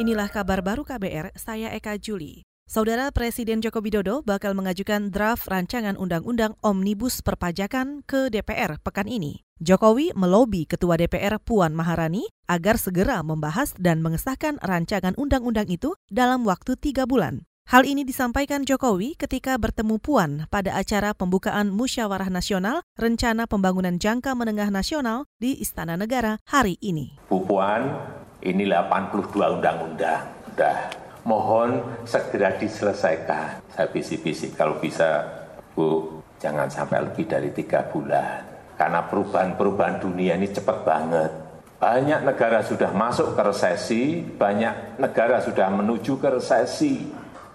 Inilah kabar baru KBR, saya Eka Juli. Saudara Presiden Joko Widodo bakal mengajukan draft rancangan undang-undang omnibus perpajakan ke DPR pekan ini. Jokowi melobi Ketua DPR Puan Maharani agar segera membahas dan mengesahkan rancangan undang-undang itu dalam waktu tiga bulan. Hal ini disampaikan Jokowi ketika bertemu Puan pada acara pembukaan Musyawarah Nasional Rencana Pembangunan Jangka Menengah Nasional di Istana Negara hari ini. Puan, ini 82 undang-undang. Udah, mohon segera diselesaikan. Saya bisik-bisik kalau bisa, Bu, jangan sampai lebih dari tiga bulan. Karena perubahan-perubahan dunia ini cepat banget. Banyak negara sudah masuk ke resesi, banyak negara sudah menuju ke resesi.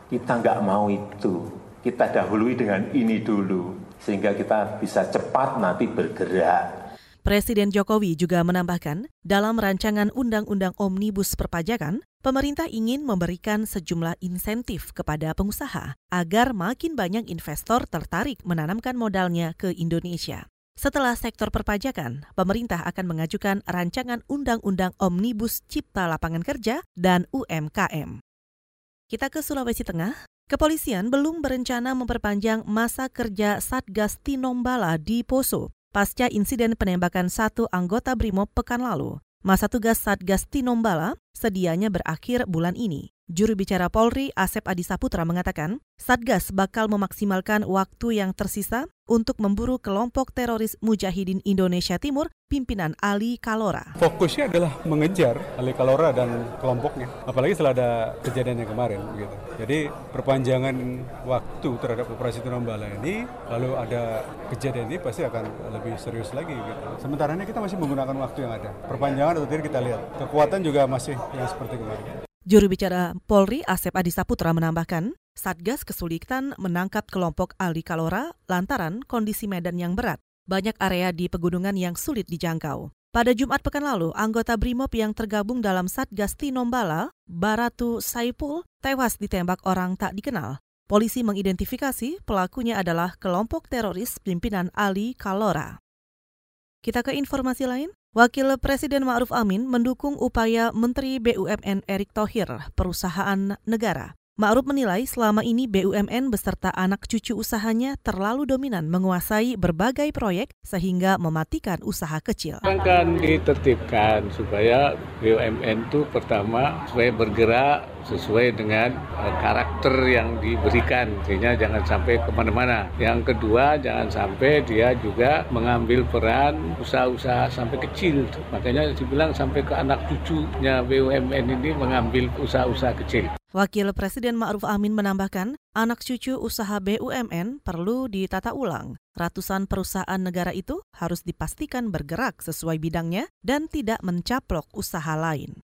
Kita nggak mau itu. Kita dahului dengan ini dulu. Sehingga kita bisa cepat nanti bergerak. Presiden Jokowi juga menambahkan, dalam rancangan Undang-Undang Omnibus Perpajakan, pemerintah ingin memberikan sejumlah insentif kepada pengusaha agar makin banyak investor tertarik menanamkan modalnya ke Indonesia. Setelah sektor perpajakan, pemerintah akan mengajukan rancangan Undang-Undang Omnibus Cipta Lapangan Kerja dan UMKM. Kita ke Sulawesi Tengah. Kepolisian belum berencana memperpanjang masa kerja Satgas Tinombala di Poso pasca insiden penembakan satu anggota BRIMOB pekan lalu. Masa tugas Satgas Tinombala sedianya berakhir bulan ini. Juru bicara Polri Asep Adi Saputra mengatakan, Satgas bakal memaksimalkan waktu yang tersisa untuk memburu kelompok teroris Mujahidin Indonesia Timur pimpinan Ali Kalora. Fokusnya adalah mengejar Ali Kalora dan kelompoknya, apalagi setelah ada kejadian yang kemarin. Gitu. Jadi perpanjangan waktu terhadap operasi Tinombala ini, lalu ada kejadian ini pasti akan lebih serius lagi. Gitu. Sementara ini kita masih menggunakan waktu yang ada. Perpanjangan atau tidak kita lihat. Kekuatan juga masih yang seperti kemarin. Juru bicara Polri Asep Adi Saputra menambahkan, Satgas kesulitan menangkap kelompok Ali Kalora lantaran kondisi medan yang berat. Banyak area di pegunungan yang sulit dijangkau. Pada Jumat pekan lalu, anggota BRIMOB yang tergabung dalam Satgas Tinombala, Baratu Saipul, tewas ditembak orang tak dikenal. Polisi mengidentifikasi pelakunya adalah kelompok teroris pimpinan Ali Kalora. Kita ke informasi lain. Wakil Presiden Ma'ruf Amin mendukung upaya Menteri BUMN Erick Thohir, perusahaan negara. Ma'ruf menilai selama ini BUMN beserta anak cucu usahanya terlalu dominan menguasai berbagai proyek sehingga mematikan usaha kecil. Akan ditertibkan supaya BUMN itu pertama supaya bergerak sesuai dengan uh, karakter yang diberikan sehingga jangan sampai ke mana-mana. Yang kedua jangan sampai dia juga mengambil peran usaha-usaha sampai kecil. Makanya dibilang sampai ke anak cucunya BUMN ini mengambil usaha-usaha kecil. Wakil Presiden Ma'ruf Amin menambahkan, anak cucu usaha BUMN perlu ditata ulang. Ratusan perusahaan negara itu harus dipastikan bergerak sesuai bidangnya dan tidak mencaplok usaha lain.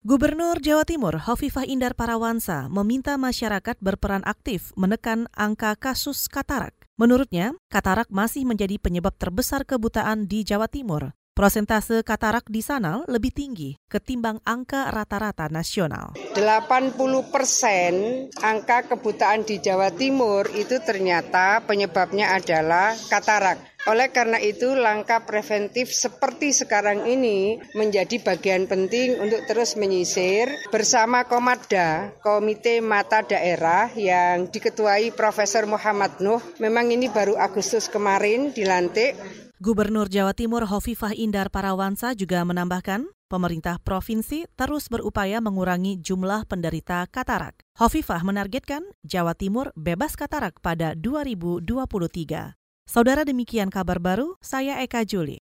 Gubernur Jawa Timur Hovifah Indar Parawansa meminta masyarakat berperan aktif menekan angka kasus katarak. Menurutnya, katarak masih menjadi penyebab terbesar kebutaan di Jawa Timur. Prosentase katarak di sana lebih tinggi ketimbang angka rata-rata nasional. 80 persen angka kebutaan di Jawa Timur itu ternyata penyebabnya adalah katarak. Oleh karena itu, langkah preventif seperti sekarang ini menjadi bagian penting untuk terus menyisir bersama Komada, Komite Mata Daerah yang diketuai Profesor Muhammad Nuh. Memang ini baru Agustus kemarin dilantik Gubernur Jawa Timur Hovifah Indar Parawansa juga menambahkan, pemerintah provinsi terus berupaya mengurangi jumlah penderita katarak. Hovifah menargetkan Jawa Timur bebas katarak pada 2023. Saudara demikian kabar baru, saya Eka Juli.